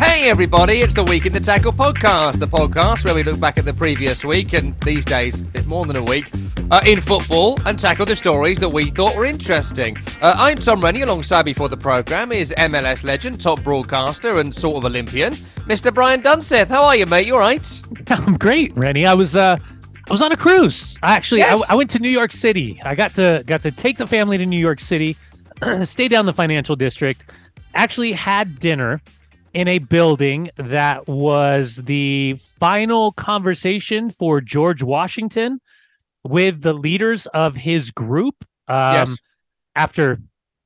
Hey, everybody, it's the Week in the Tackle podcast, the podcast where we look back at the previous week and these days, bit more than a week, uh, in football and tackle the stories that we thought were interesting. Uh, I'm Tom Rennie, alongside me for the programme is MLS legend, top broadcaster, and sort of Olympian, Mr. Brian Dunseth. How are you, mate? You all right? I'm great, Rennie. I was uh I was on a cruise. Actually, Yes. I, I went to New York City. I got to got to take the family to New York City, stay down the financial district. Actually, had dinner in a building that was the final conversation for George Washington with the leaders of his group. Um, Yes. After,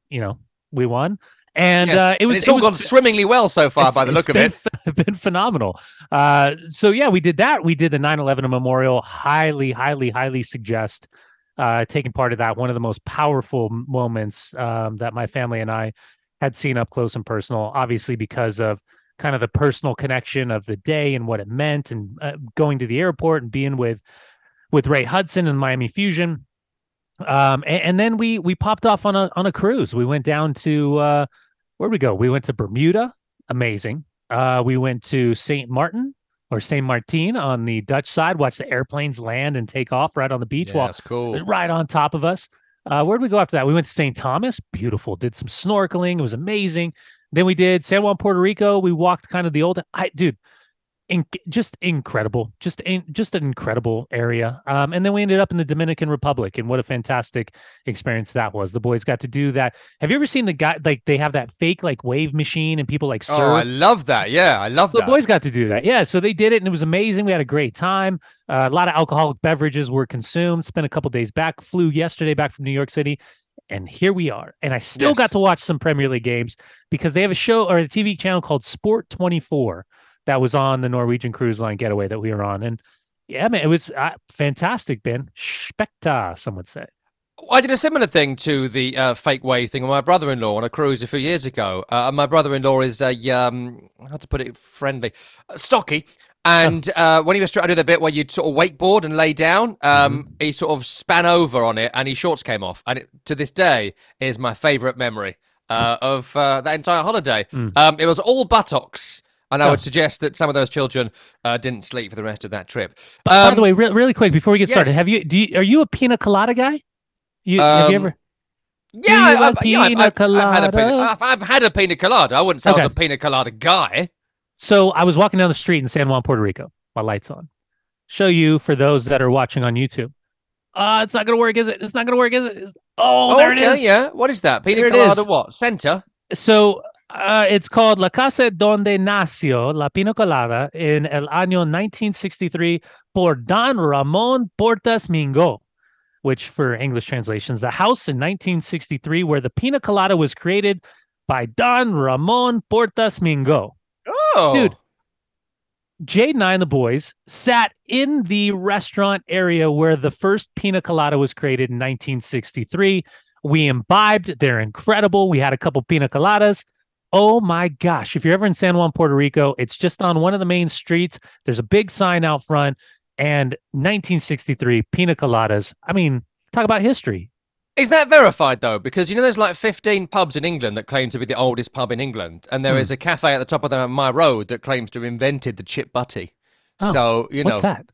you know, we won, and Yes. uh, it was it's it all was gone swimmingly well so far by the look of it. been, been phenomenal. Uh, so yeah, we did that. We did the 9/11 memorial. Highly, highly, highly suggest uh, taking part of that. One of the most powerful moments um, that my family and I had seen up close and personal. Obviously, because of kind of the personal connection of the day and what it meant, and uh, going to the airport and being with with Ray Hudson and Miami Fusion. Um, and, and then we we popped off on a on a cruise. We went down to uh, where'd we go? We went to Bermuda. Amazing. Uh, we went to Saint Martin or Saint Martin on the Dutch side. Watched the airplanes land and take off right on the beach. Yeah, while that's cool. right on top of us. Uh, where did we go after that? We went to St. Thomas. Beautiful. Did some snorkeling. It was amazing. Then we did San Juan, Puerto Rico. We walked kind of the old. I dude, in, just incredible. Just in, just an incredible area. Um, and then we ended up in the Dominican Republic, and what a fantastic experience that was. The boys got to do that. Have you ever seen the guy like they have that fake like wave machine and people like surf? Oh, I love that. Yeah, I love So that. the boys got to do that. Yeah. So they did it and it was amazing. We had a great time. Uh, a lot of alcoholic beverages were consumed. Spent a couple days back, flew yesterday back from New York City. And here we are. And I still Yes. got to watch some Premier League games because they have a show or a TV channel called Sport 24 that was on the Norwegian Cruise Line getaway that we were on. And yeah, man, it was uh, fantastic, Ben. Specta, some would say. I did a similar thing to the uh, fake wave thing with my brother-in-law on a cruise a few years ago. Uh, and my brother-in-law is a um, how to put it friendly, stocky. And uh, when he was trying to do the bit where you'd sort of wakeboard and lay down, um, he sort of span over on it, and his shorts came off. And it, to this day, is my favourite memory uh, of uh, that entire holiday. Mm. Um, it was all buttocks, and I Oh. would suggest that some of those children uh, didn't sleep for the rest of that trip. But by Um, the way, re- really quick before we get started, have you do you, are you a pina colada guy? You have you Um, ever Yeah, you I, a I, yeah, I've, pina I've, had a pina, colada? I've, I've had a pina colada. I wouldn't say I was a pina colada guy. So I was walking down the street in San Juan, Puerto Rico. My lights on. Show you for those that are watching on YouTube. Uh, it's not gonna work, is it? It's not gonna work, is it? It's- Oh, there okay, it is. yeah. What is that? Pina There colada what? Center? So uh, it's called La Casa Donde Nació La Pina Colada in el año 1963 por Don Ramon Portas Mingo, which for English translations, the house in 1963 where the Pina Colada was created by Don Ramon Portas Mingo. Oh. Dude. Jade and I and the boys sat in the restaurant area where the first pina colada was created in 1963. We imbibed. They're incredible. We had a couple pina coladas. Oh my gosh. If you're ever in San Juan, Puerto Rico, it's just on one of the main streets. There's a big sign out front and 1963 pina coladas. I mean, talk about history. Is that verified though? Because you know there's like 15 pubs in England that claim to be the oldest pub in England, and there Hmm. is a cafe at the top of the, my road that claims to have invented the chip butty. Oh, so you know, What's that?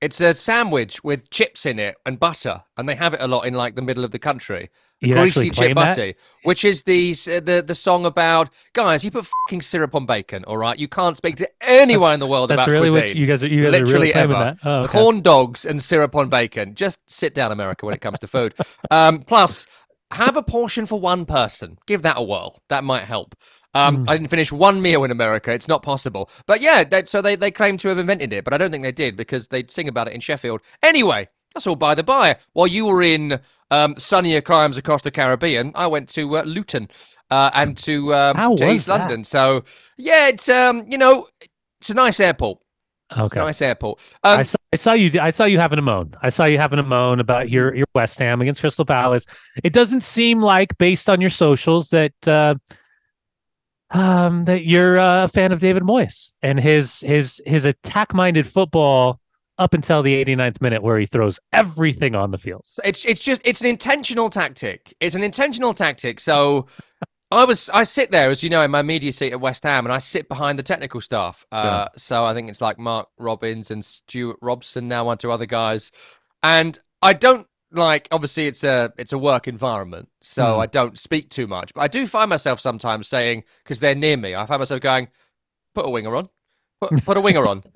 It's a sandwich with chips in it and butter, and they have it a lot in like the middle of the country. You Greasy chip butty, which is the uh, the the song about guys. You put fucking syrup on bacon, all right? You can't speak to anyone in the world That's about really cuisine. what you guys are. You guys are Literally really ever. Oh, okay. Corn dogs and syrup on bacon. Just sit down, America, when it comes to food. um, plus, have a portion for one person. Give that a whirl. That might help. Um, Mm. I didn't finish one meal in America. It's not possible. But yeah, that, so they, they claim to have invented it, but I don't think they did because they'd sing about it in Sheffield. Anyway, that's all by the by. While you were in um, sunnier climes across the Caribbean, I went to uh, Luton uh, and to, um, to East that? London. So yeah, it's um, you know, it's a nice airport. Okay. nice airport. Um, I saw, I saw you. I saw you having a moan. I saw you having a moan about your your West Ham against Crystal Palace. It doesn't seem like, based on your socials, that uh, um, that you're uh, a fan of David Moyes and his his his attack minded football up until the 89th minute, where he throws everything on the field. It's it's just it's an intentional tactic. It's an intentional tactic. So I was I sit there as you know in my media seat at West Ham, and I sit behind the technical staff. Uh, So I think it's like Mark Robbins and Stuart Robson now, one two other guys, and I don't like obviously it's a it's a work environment, so Mm. I don't speak too much, but I do find myself sometimes saying because they're near me, I find myself going, "Put a winger on." Put, put a winger on.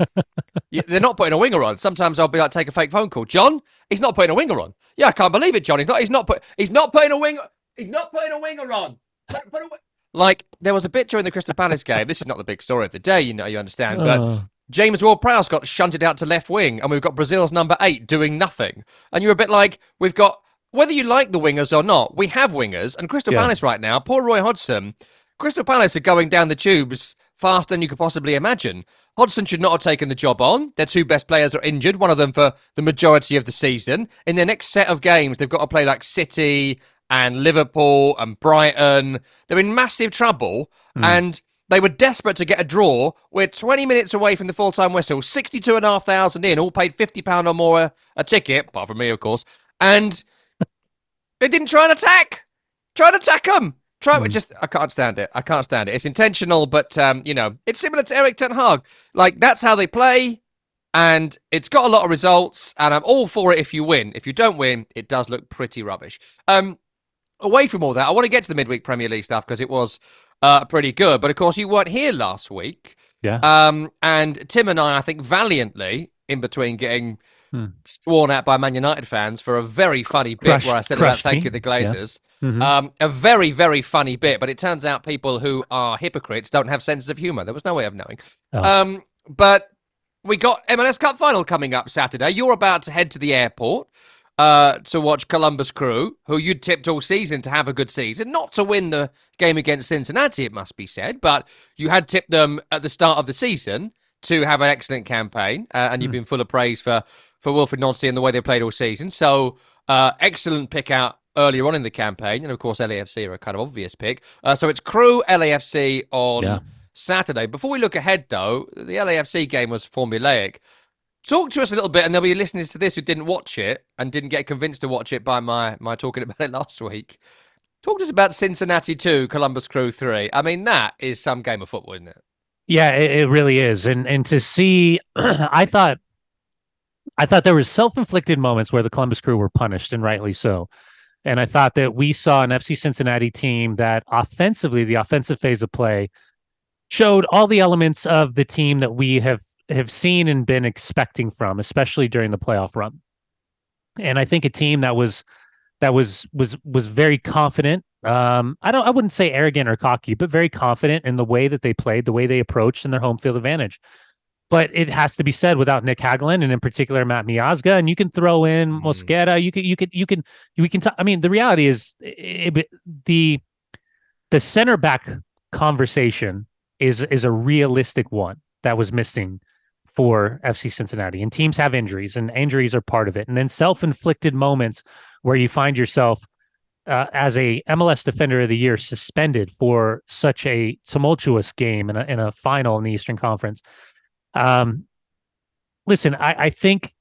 Yeah, they're not putting a winger on. Sometimes I'll be like, take a fake phone call. John, he's not putting a winger on. Yeah, I can't believe it, John. He's not. He's not put. He's not putting a winger. He's not putting a winger on. Put- put a Like there was a bit during the Crystal Palace game. This is not the big story of the day, you know. You understand, but Uh, James Ward-Prowse got shunted out to left wing, and we've got Brazil's number eight doing nothing. And you're a bit like, we've got whether you like the wingers or not, we have wingers. And Crystal Yeah. Palace right now, poor Roy Hodgson. Crystal Palace are going down the tubes faster than you could possibly imagine. Hodgson should not have taken the job on. Their two best players are injured, one of them for the majority of the season. In their next set of games, they've got to play like City and Liverpool and Brighton. They're in massive trouble, hmm. and they were desperate to get a draw. We're 20 minutes away from the full time whistle, 62,500 in, all paid £50 or more a, a ticket, apart from me, of course. And they didn't try and attack. Try and attack them. Try Hmm. just. I can't stand it. I can't stand it. It's intentional, but um, you know, it's similar to Erik Ten Hag. Like that's how they play, and it's got a lot of results. And I'm all for it if you win. If you don't win, it does look pretty rubbish. Um, away from all that, I want to get to the midweek Premier League stuff because it was uh, pretty good. But of course, you weren't here last week. Yeah. Um, and Tim and I, I think, valiantly in between getting Hmm. sworn at by Man United fans for a very funny bit Crushed- where I said about thank me. you the Yeah. Glazers. mhm. Um, a very, very funny bit, but it turns out people who are hypocrites don't have senses of humour. There was no way of knowing. Oh. Um, but we got MLS Cup final coming up Saturday. You're about to head to the airport uh, to watch Columbus Crew, who you'd tipped all season to have a good season, not to win the game against Cincinnati, it must be said, but you had tipped them at the start of the season to have an excellent campaign, uh, and you've been full of praise for for Wilfried Nancy and the way they played all season. So uh, excellent pick out earlier on in the campaign, and of course LAFC are a kind of obvious pick. Uh, so it's Crew LAFC on Yeah. Saturday. Before we look ahead, though, the LAFC game was formulaic. Talk to us a little bit, and there'll be listeners to this who didn't watch it and didn't get convinced to watch it by my my talking about it last week. Talk to us about Cincinnati two, Columbus Crew three. I mean, that is some game of football, isn't it? Yeah, it, it really is. And and to see I thought I thought there was self-inflicted moments where the Columbus crew were punished and rightly so. And I thought that we saw an FC Cincinnati team that offensively, the offensive phase of play showed all the elements of the team that we have have seen and been expecting from, especially during the playoff run. And I think a team that was that was was was very confident. Um, I don't I wouldn't say arrogant or cocky, but very confident in the way that they played, the way they approached, and their home field advantage. But it has to be said without Nick Hagglund and in particular Matt Miazga, and you can throw in Mm. Mosquera. You can you can you can we can. T- I mean, the reality is it, it- the the center back conversation is is a realistic one that was missing for FC Cincinnati. And teams have injuries, and injuries are part of it. And then self inflicted moments where you find yourself uh, as a MLS Defender of the Year suspended for such a tumultuous game in a, in a final in the Eastern Conference. Um, listen, I, I think,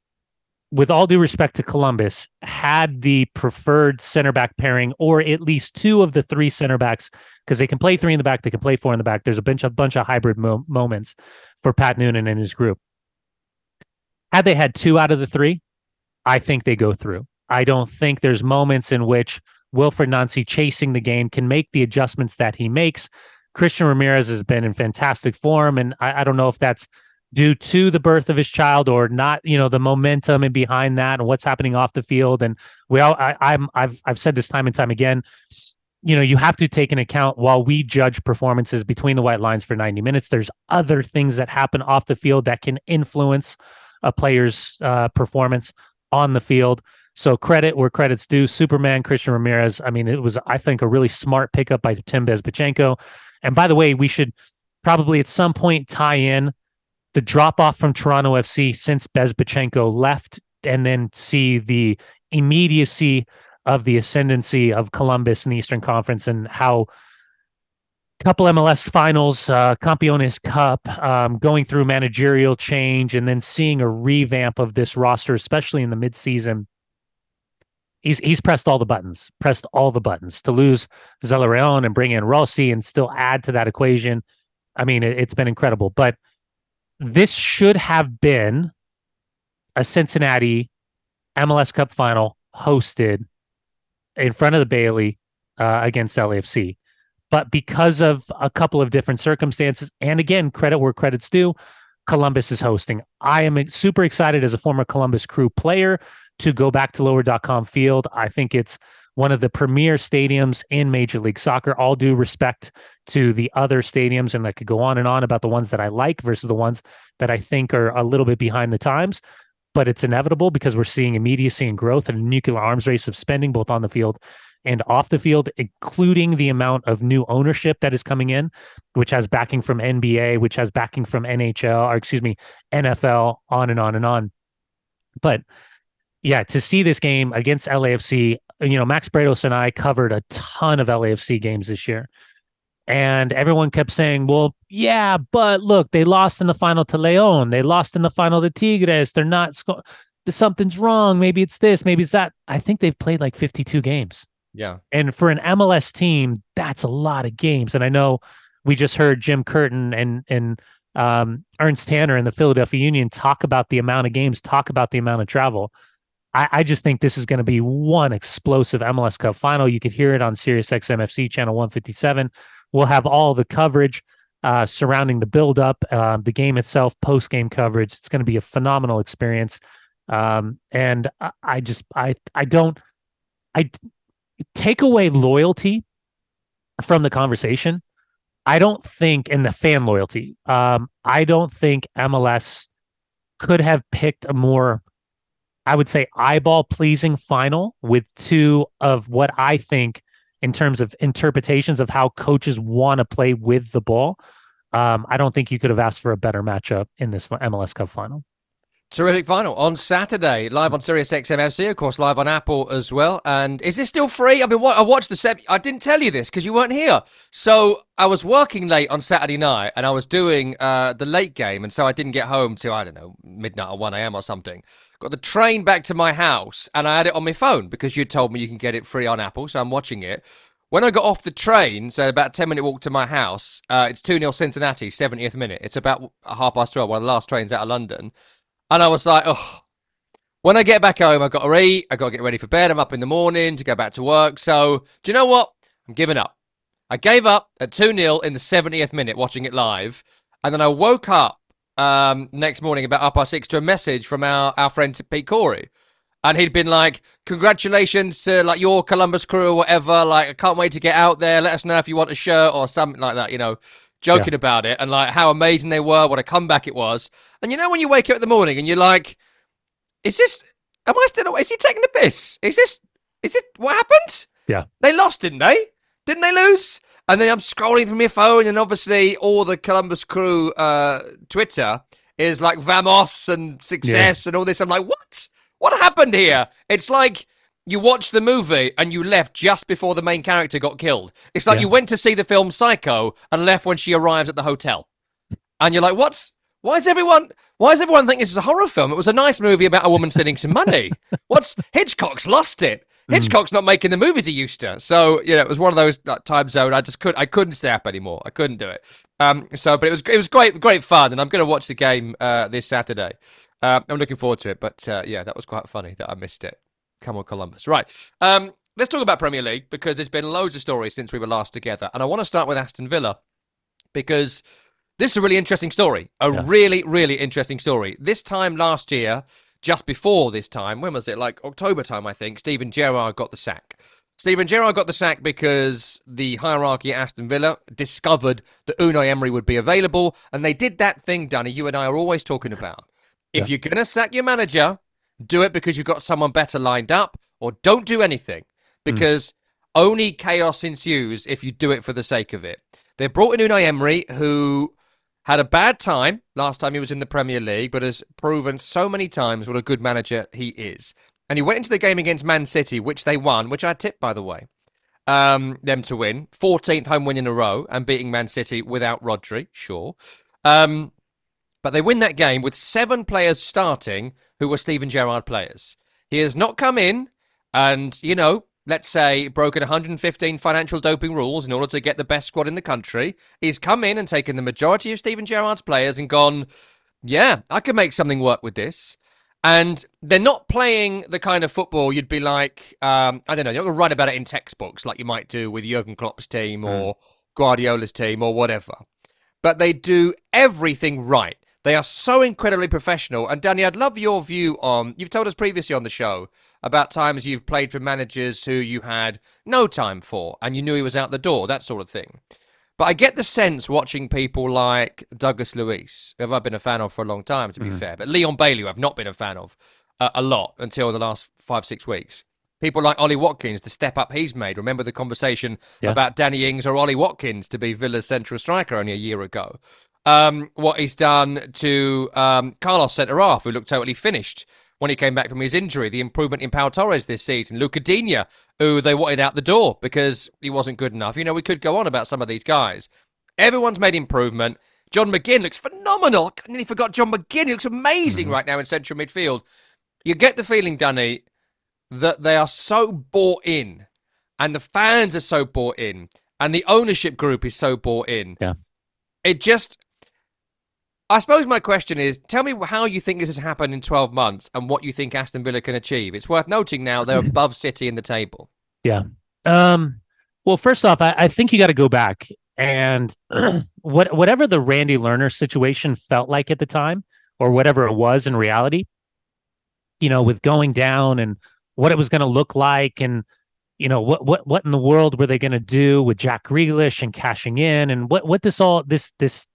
with all due respect to Columbus, had the preferred center back pairing, or at least two of the three center backs, because they can play three in the back, they can play four in the back. There's a bunch of bunch of hybrid mo- moments for Pat Noonan and his group. Had they had two out of the three, I think they go through. I don't think there's moments in which Wilfried Nancy chasing the game can make the adjustments that he makes. Christian Ramirez has been in fantastic form, and I, I don't know if that's due to the birth of his child or not. You know, the momentum and behind that, and what's happening off the field. And we all, I, I'm, I've, I've said this time and time again. You know, you have to take an account while we judge performances between the white lines for 90 minutes. There's other things that happen off the field that can influence a player's uh, performance on the field. So credit where credit's due. Superman Christian Ramirez. I mean, it was I think a really smart pickup by Tim Bezbatchenko. And by the way, we should probably at some point tie in the drop off from Toronto FC since Bezbatchenko left, and then see the immediacy of the ascendancy of Columbus in the Eastern Conference and how couple MLS finals, uh, Campeones Cup, um, going through managerial change, and then seeing a revamp of this roster, especially in the midseason. he's he's pressed all the buttons, pressed all the buttons to lose Zelarayán and bring in Rossi and still add to that equation. I mean, it, it's been incredible. But this should have been a Cincinnati MLS Cup final hosted in front of the Bailey uh, against LAFC. But because of a couple of different circumstances, and again, credit where credit's due, Columbus is hosting. I am super excited as a former Columbus Crew player to go back to lower.com field. I think it's one of the premier stadiums in Major League Soccer. All due respect to the other stadiums, and I could go on and on about the ones that I like versus the ones that I think are a little bit behind the times. But it's inevitable because we're seeing immediacy and growth and a nuclear arms race of spending both on the field and off the field, including the amount of new ownership that is coming in, which has backing from NBA, which has backing from NHL, or excuse me, NFL, on and on and on. But yeah, to see this game against LAFC, you know, Max Bretos and I covered a ton of LAFC games this year. And everyone kept saying, well, yeah, but look, they lost in the final to Leon. They lost in the final to Tigres. They're not, sco- something's wrong. Maybe it's this, maybe it's that. I think they've played like 52 games. Yeah. And for an MLS team, that's a lot of games. And I know we just heard Jim Curtin and, and, um, Ernst Tanner and the Philadelphia Union talk about the amount of games, talk about the amount of travel. I, I just think this is going to be one explosive MLS Cup final. You could hear it on Sirius XMFC channel 157. We'll have all the coverage uh, surrounding the build-up, uh, the game itself, post-game coverage. It's going to be a phenomenal experience. Um, and I, I just, I, I don't, I take away loyalty from the conversation. I don't think, in the fan loyalty, um, I don't think MLS could have picked a more I would say eyeball pleasing final with two of what I think in terms of interpretations of how coaches want to play with the ball. Um, I don't think you could have asked for a better matchup in this MLS Cup final. Terrific final on Saturday, live on Sirius XMFC, of course, live on Apple as well. And is this still free? I mean, what I watched the set. I didn't tell you this because you weren't here. So I was working late on Saturday night, and I was doing uh, the late game, and so I didn't get home till I don't know midnight or one a.m. or something. Got the train back to my house, and I had it on my phone because you told me you can get it free on Apple. So I'm watching it. When I got off the train, so about a 10 minute walk to my house, uh, it's 2 0 Cincinnati, 70th minute. It's about half past 12, one of the last trains out of London. And I was like, oh, when I get back home, I've got to eat. I've got to get ready for bed. I'm up in the morning to go back to work. So, do you know what? I'm giving up. I gave up at 2 0 in the 70th minute watching it live. And then I woke up um, next morning about up past six to a message from our, our friend Pete Corey. And he'd been like, congratulations to like your Columbus crew or whatever. Like, I can't wait to get out there. Let us know if you want a shirt or something like that, you know joking yeah. about it and like how amazing they were, what a comeback it was. And you know when you wake up in the morning and you're like, "Is this? Am I still? Is he taking the piss? Is this? Is it? What happened? Yeah, they lost, didn't they? Didn't they lose? And then I'm scrolling from my phone, and obviously all the Columbus Crew uh, Twitter is like Vamos and success yeah. and all this. I'm like, what? What happened here? It's like you watched the movie and you left just before the main character got killed. It's like yeah. you went to see the film Psycho and left when she arrives at the hotel. And you're like, what's why is everyone why does everyone think this is a horror film? It was a nice movie about a woman stealing some money. What's Hitchcock's lost it. Hmm. Hitchcock's mm. not making the movies he used to. So, you know, it was one of those like, time zone. I just could I couldn't stay up anymore. I couldn't do it. Um so but it was it was great great fun and I'm gonna watch the game uh this Saturday. Uh, I'm looking forward to it, but uh, yeah, that was quite funny that I missed it. Come on, Columbus. Right. Um, let's talk about Premier League because there's been loads of stories since we were last together. And I want to start with Aston Villa because this is a really interesting story. A yeah. really, really interesting story. This time last year, just before this time, when was it? Like October time, I think, Steven Gerrard got the sack. Steven Gerrard got the sack because the hierarchy at Aston Villa discovered that Unai Emery would be available. And they did that thing, Dunny, you and I are always talking about. If yeah. you're going to sack your manager, do it because you've got someone better lined up, or don't do anything because mm. only chaos ensues if you do it for the sake of it. They brought in Unai Emery, who had a bad time last time he was in the Premier League, but has proven so many times what a good manager he is. And he went into the game against Man City, which they won, which I tipped, by the way, um, them to win. 14th home win in a row and beating Man City without Rodri, sure. Um, but they win that game with seven players starting who were Steven Gerrard players. He has not come in and you know, let's say broken 115 financial doping rules in order to get the best squad in the country. He's come in and taken the majority of Steven Gerrard's players and gone, yeah, I can make something work with this. And they're not playing the kind of football you'd be like, um, I don't know, you're not going to write about it in textbooks like you might do with Jurgen Klopp's team Mm. or Guardiola's team or whatever. But they do everything right. They are so incredibly professional. And Dunny, I'd love your view on. You've told us previously on the show about times you've played for managers who you had no time for and you knew he was out the door, that sort of thing. But I get the sense watching people like Douglas Luiz, who I've been a fan of for a long time, to be fair, but Leon Bailey, who I've not been a fan of uh, a lot until the last five, six weeks. People like Ollie Watkins, the step up he's made. Remember the conversation Yeah. about Danny Ings or Ollie Watkins to be Villa's central striker only a year ago. Um, what he's done to um, Carlos centre half, who looked totally finished when he came back from his injury. The improvement in Pau Torres this season. Lucas Digne, who they wanted out the door because he wasn't good enough. You know, we could go on about some of these guys. Everyone's made improvement. John McGinn looks phenomenal. I nearly forgot John McGinn. He looks amazing right now in central midfield. You get the feeling, Dunny, that they are so bought in, and the fans are so bought in, and the ownership group is so bought in. Yeah. It just. I suppose my question is tell me how you think this has happened in 12 months and what you think Aston Villa can achieve. It's worth noting now they're above City in the table. Yeah. Um, well, first off, I, I think you got to go back and what whatever the Randy Lerner situation felt like at the time, or whatever it was in reality, you know, with going down and what it was going to look like, and you know what what what in the world were they going to do with Jack Grealish and cashing in, and what what this all this this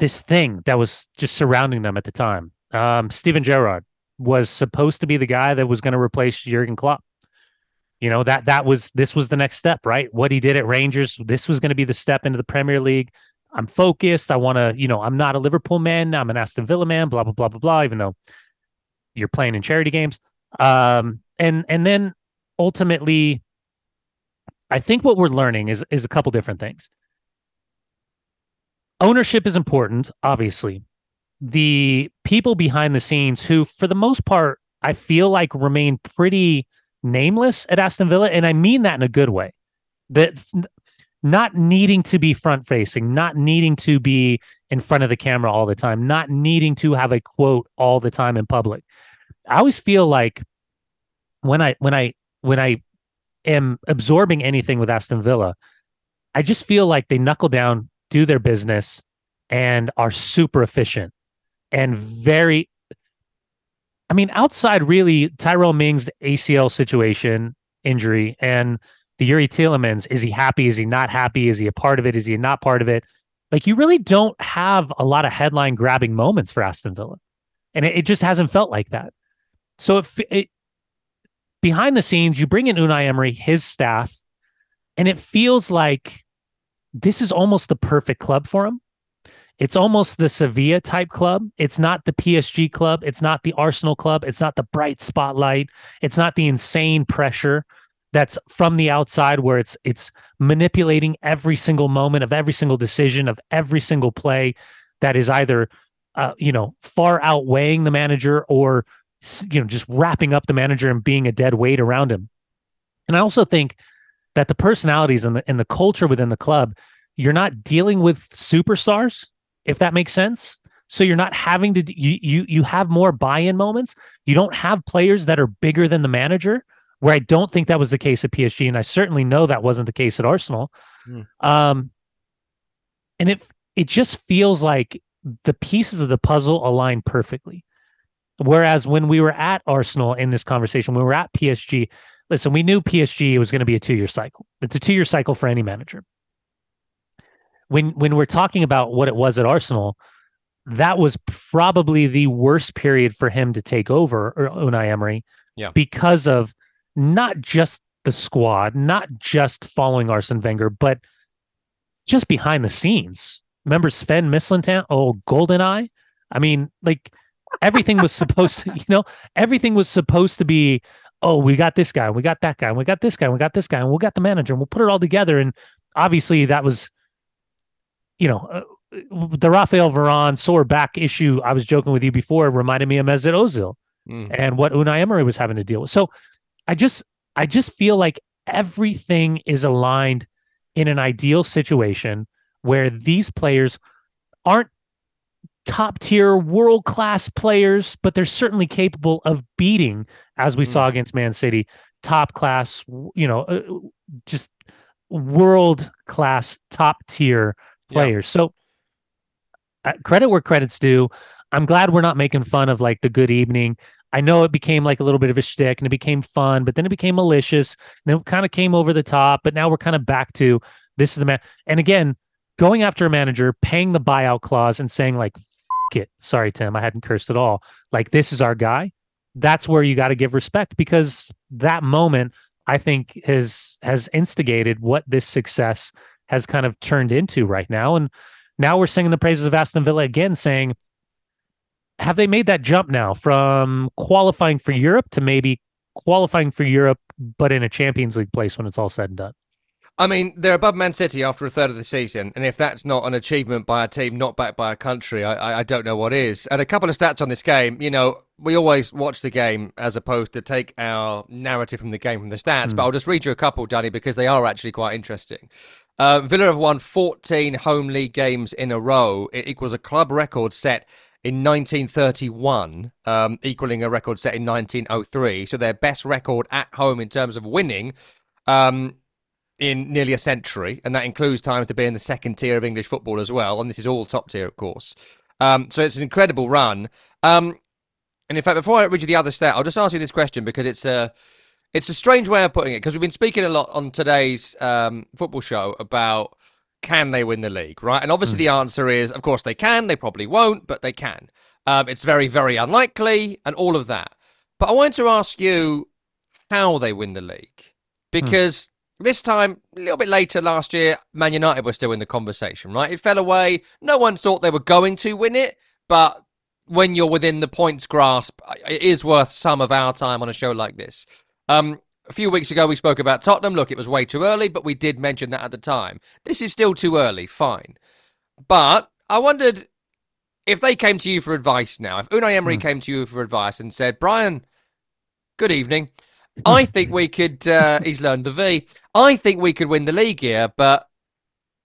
this thing that was just surrounding them at the time. Um, Steven Gerrard was supposed to be the guy that was going to replace Jurgen Klopp. You know that that was this was the next step right? What he did at rangers this was going to be the step into the premier league. I'm focused. I want to you know i'm not a liverpool man. I'm an aston villa man blah blah blah blah blah even though you're playing in charity games. Um and and then ultimately i think what we're learning is is a couple different things ownership is important obviously the people behind the scenes who for the most part i feel like remain pretty nameless at Aston Villa, and I mean that in a good way. That not needing to be front facing, not needing to be in front of the camera all the time, not needing to have a quote all the time in public. I always feel like when I when I when I am absorbing anything with Aston Villa, I just feel like they knuckle down, do their business, and are super efficient and very I mean, outside really Tyrell Ming's ACL situation, injury, and the Youri Tielemans, is he happy? Is he not happy? Is he a part of it? Is he not part of it? Like you really don't have a lot of headline grabbing moments for Aston Villa, and it, it just hasn't felt like that. So if it, behind the scenes, you bring in Unai Emery, his staff, and it feels like this is almost the perfect club for him. It's almost the Sevilla type club. It's not the PSG club. It's not the Arsenal club. It's not the bright spotlight. It's not the insane pressure that's from the outside where it's it's manipulating every single moment of every single decision of every single play that is either uh, you know far outweighing the manager or you know just wrapping up the manager and being a dead weight around him. And I also think that the personalities and the and the culture within the club, you're not dealing with superstars if that makes sense. So you're not having to you you you have more buy-in moments. You don't have players that are bigger than the manager, where I don't think that was the case at PSG, and I certainly know that wasn't the case at Arsenal. Hmm. Um, and it it just feels like the pieces of the puzzle align perfectly. Whereas when we were at Arsenal in this conversation, when we were at PSG, listen, we knew PSG was going to be a two-year cycle. It's a two-year cycle for any manager when when we're talking about what it was at Arsenal, that was probably the worst period for him to take over or Unai Emery. Yeah. Because of not just the squad, not just following Arsene Wenger, but just behind the scenes. Remember Sven Mislintat? Oh, Goldeneye. I mean, like everything was supposed to, you know, everything was supposed to be, oh, we got this guy, we got that guy, we got this guy, we got this guy, and we got the manager, and we'll put it all together. And obviously that was you know, uh, the Rafael Varane sore back issue I was joking with you before reminded me of Mesut Ozil Mm. and what Unai Emery was having to deal with. So I just I just feel like everything is aligned in an ideal situation where these players aren't top tier world class players, but they're certainly capable of beating, as we mm. saw against Man City, top class, you know, uh, just world class, top tier players. Yeah. So, uh, credit where credit's due. I'm glad we're not making fun of like the good evening. I know it became like a little bit of a shtick and it became fun, but then it became malicious. And it kind of came over the top. But now we're kind of back to this is the man. And again, going after a manager, paying the buyout clause, and saying like, it. Sorry, Tim, I hadn't cursed at all. Like this is our guy. That's where you got to give respect because that moment I think has has instigated what this success has kind of turned into right now. And now we're singing the praises of Aston Villa again, saying, have they made that jump now from qualifying for Europe to maybe qualifying for Europe, but in a Champions League place when it's all said and done? I mean, they're above Man City after a third of the season, and if that's not an achievement by a team not backed by a country, I, I don't know what is. And a couple of stats on this game. You know, we always watch the game as opposed to take our narrative from the game from the stats, mm. but I'll just read you a couple, Dunny, because they are actually quite interesting. Uh, Villa have won 14 home league games in a row. It equals a club record set in 1931, um, equaling a record set in 1903. So their best record at home in terms of winning. Um, in nearly a century, and that includes times to be in the second tier of English football as well. And this is all top tier, of course. Um, so it's an incredible run. Um, and in fact, before I read you the other stat, I'll just ask you this question because it's a it's a strange way of putting it. Because we've been speaking a lot on today's um, football show about can they win the league, right? And obviously, mm. the answer is, of course, they can. They probably won't, but they can. Um, it's very, very unlikely, and all of that. But I wanted to ask you how they win the league hmm. because. Mm this time, a little bit later last year, Man United were still in the conversation, right? It fell away. No one thought they were going to win it, but when you're within the points grasp, it is worth some of our time on a show like this. Um, a few weeks ago, we spoke about Tottenham. Look, it was way too early, but we did mention that at the time. This is still too early, fine. But I wondered if they came to you for advice now, if Unai Emery mm. came to you for advice and said, Brian, good evening. I think we could. Uh, he's learned the V. I think we could win the league here, but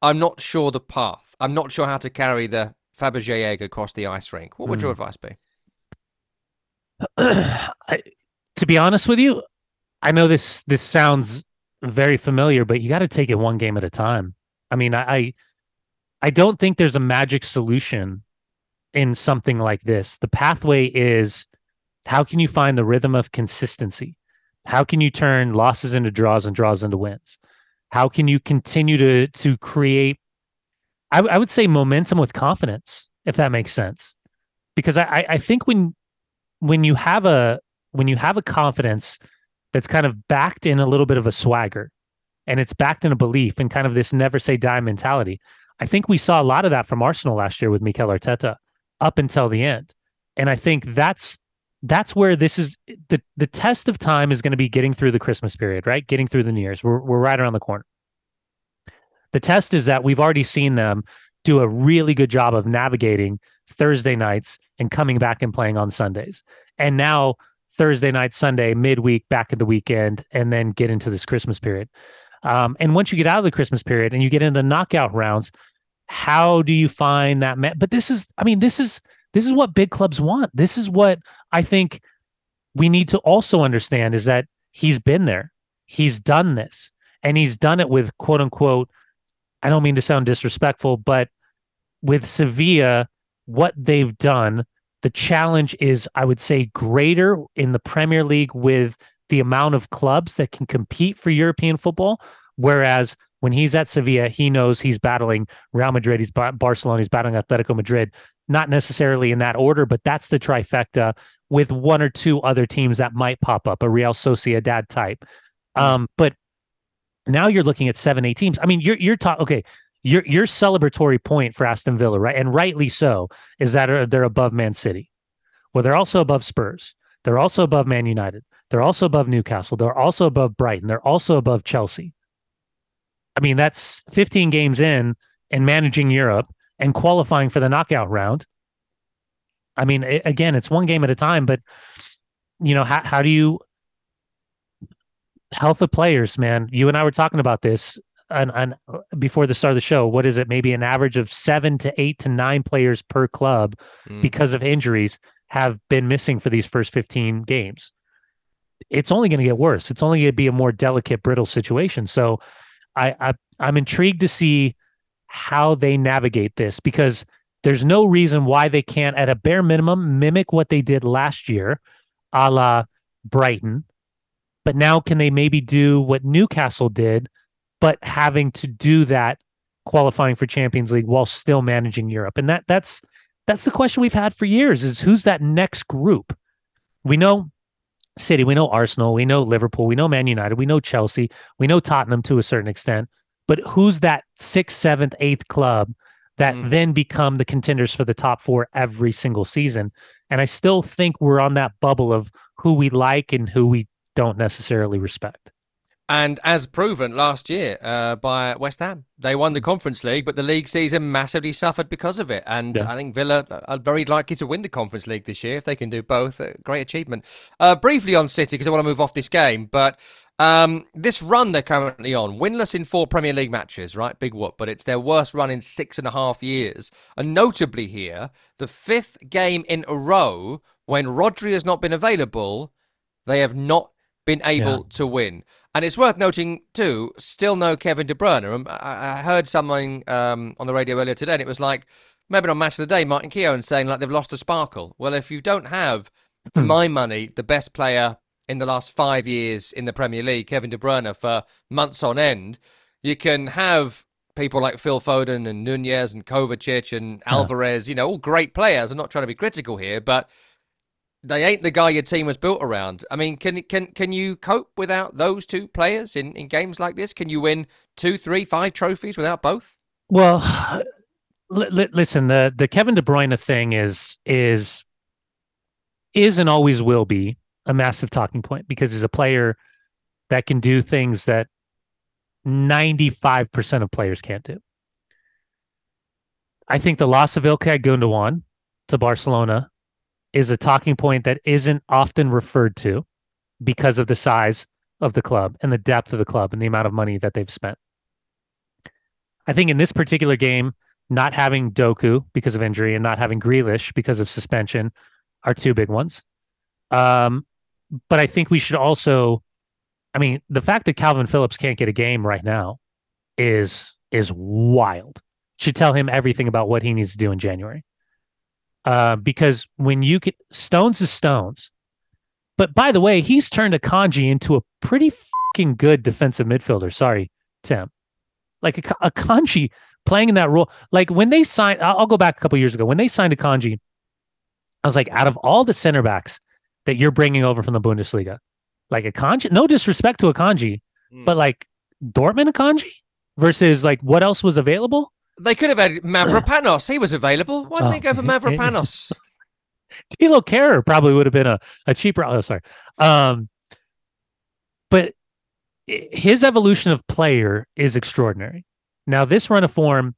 I'm not sure the path. I'm not sure how to carry the Fabergé egg across the ice rink. What would mm. your hmm. advice be? I, to be honest with you, I know this this sounds very familiar, but you got to take it one game at a time. I mean, I, I I don't think there's a magic solution in something like this. The pathway is how can you find the rhythm of consistency? How can you turn losses into draws and draws into wins? How can you continue to to create? I, I would say momentum with confidence, if that makes sense, because I I think when when you have a when you have a confidence that's kind of backed in a little bit of a swagger, and it's backed in a belief and kind of this never say die mentality. I think we saw a lot of that from Arsenal last year with Mikel Arteta up until the end. And I think that's that's where this is the the test of time is going to be getting through the Christmas period, right? Getting through the New Year's. We're we're right around the corner. The test is that we've already seen them do a really good job of navigating Thursday nights and coming back and playing on Sundays. And now Thursday night, Sunday, midweek, back at the weekend, and then get into this Christmas period. Um, and once you get out of the Christmas period and you get into the knockout rounds, how do you find that? But this is, I mean, this is this is what big clubs want. This is what I think we need to also understand is that he's been there. He's done this and he's done it with quote unquote I don't mean to sound disrespectful, but with Sevilla what they've done, the challenge is I would say greater in the Premier League with the amount of clubs that can compete for European football whereas when he's at Sevilla, he knows he's battling Real Madrid, he's battling Barcelona, he's battling Atletico Madrid not necessarily in that order, but that's the trifecta with one or two other teams that might pop up, a Real Sociedad type. Um, but now you're looking at seven, eight teams. I mean, you're you're talking okay. Your your celebratory point for Aston Villa, right, and rightly so, is that they're above Man City. Well, they're also above Spurs. They're also above Man United. They're also above Newcastle. They're also above Brighton. They're also above Chelsea. I mean, that's 15 games in and managing Europe and qualifying for the knockout round. I mean, it, again, it's one game at a time, but you know, how, how do you, health of players, man. You and I were talking about this and, and before the start of the show. What is it? Maybe an average of seven to eight to nine players per club mm. because of injuries have been missing for these first 15 games. It's only going to get worse. It's only going to be a more delicate, brittle situation. So I, I I'm intrigued to see how they navigate this because there's no reason why they can't, at a bare minimum, mimic what they did last year, a la Brighton. But now, can they maybe do what Newcastle did, but having to do that qualifying for Champions League while still managing Europe? And that that's that's the question we've had for years: is who's that next group? We know City, we know Arsenal, we know Liverpool, we know Man United, we know Chelsea, we know Tottenham to a certain extent. But who's that sixth, seventh, eighth club that mm. then become the contenders for the top four every single season? And I still think we're on that bubble of who we like and who we don't necessarily respect. And as proven last year uh, by West Ham, they won the Conference League, but the league season massively suffered because of it. And yeah. I think Villa are very likely to win the Conference League this year if they can do both. great achievement. Uh, briefly on City, because I want to move off this game, but um, this run they're currently on, winless in four Premier League matches, right? Big whoop, but it's their worst run in six and a half years. And notably here, the fifth game in a row when Rodri has not been available, they have not been able yeah. to win. And it's worth noting too, still no Kevin De Bruyne. Um, I, heard someone um, on the radio earlier today, and it was like maybe on Match of the Day, Martin Keown saying like they've lost a sparkle. Well, if you don't have, for hmm. my money, the best player in the last five years in the Premier League, Kevin De Bruyne, for months on end, you can have people like Phil Foden and Nunes and Kovacic and Alvarez, you know, all great players. I'm not trying to be critical here, but they ain't the guy your team was built around. I mean, can can can you cope without those two players in, in games like this? Can you win two, three, five trophies without both? Well, li- listen, the the Kevin De Bruyne thing is is is and always will be a massive talking point because he's a player that can do things that 95% of players can't do. I think the loss of Ilkay Gundogan to Barcelona is a talking point that isn't often referred to because of the size of the club and the depth of the club and the amount of money that they've spent. I think in this particular game, not having Doku because of injury and not having Grealish because of suspension are two big ones. Um, but I think we should also, I mean, the fact that Calvin Phillips can't get a game right now is is wild. Should tell him everything about what he needs to do in January. Uh, because when you get Stones is Stones. But by the way, he's turned Akanji into a pretty fucking good defensive midfielder. Sorry, Tim. Like a, Kanji playing in that role. Like when they signed, I'll, go back a couple years ago when they signed Akanji. I was like, out of all the center backs that you're bringing over from the Bundesliga, like Akanji. no disrespect to Akanji, mm. but like Dortmund Akanji versus like what else was available. They could have had Mavropanos. he was available. Why didn't oh. they go for Mavropanos? Thilo Kehrer probably would have been a, a cheaper. Oh, sorry. Um, but his evolution of player is extraordinary. Now, this run of form,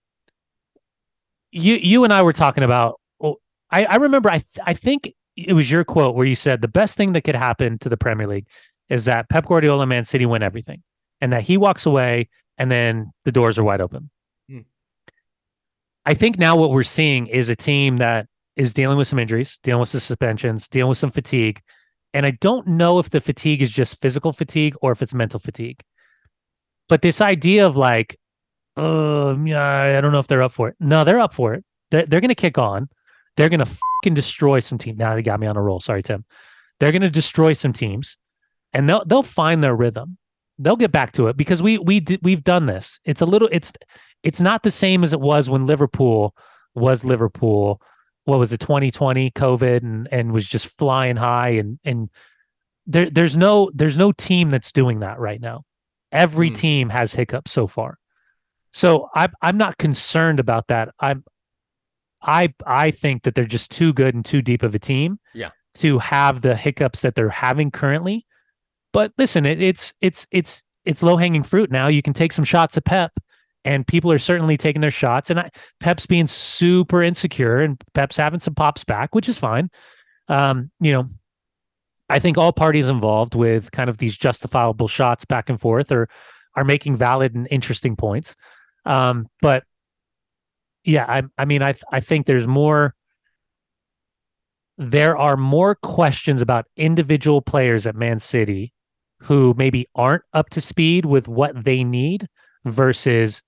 you you and I were talking about. Oh, I, I remember. I th- I think it was your quote where you said the best thing that could happen to the Premier League is that Pep Guardiola, Man City win everything, and that he walks away, and then the doors are wide open. I think now what we're seeing is a team that is dealing with some injuries, dealing with some suspensions, dealing with some fatigue. And I don't know if the fatigue is just physical fatigue or if it's mental fatigue. But this idea of like, oh, I don't know if they're up for it. No, they're up for it. They're, they're going to kick on. They're going to fucking destroy some teams. Now they got me on a roll. Sorry, Tim. They're going to destroy some teams and they'll, they'll find their rhythm. They'll get back to it because we, we, we've done this. It's a little, it's, it's not the same as it was when Liverpool was Liverpool. What was it, 2020, COVID, and and was just flying high, and and there there's no there's no team that's doing that right now. Every mm. team has hiccups so far, so I'm I'm not concerned about that. I'm I I think that they're just too good and too deep of a team. Yeah. To have the hiccups that they're having currently. But listen, it, it's it's it's it's low hanging fruit now. You can take some shots at Pep and people are certainly taking their shots. And I, Pep's being super insecure, and Pep's having some pops back, which is fine. Um, you know, I think all parties involved with kind of these justifiable shots back and forth are are making valid and interesting points. Um, but yeah, I I mean I I think there's more there are more questions about individual players at Man City who maybe aren't up to speed with what they need versus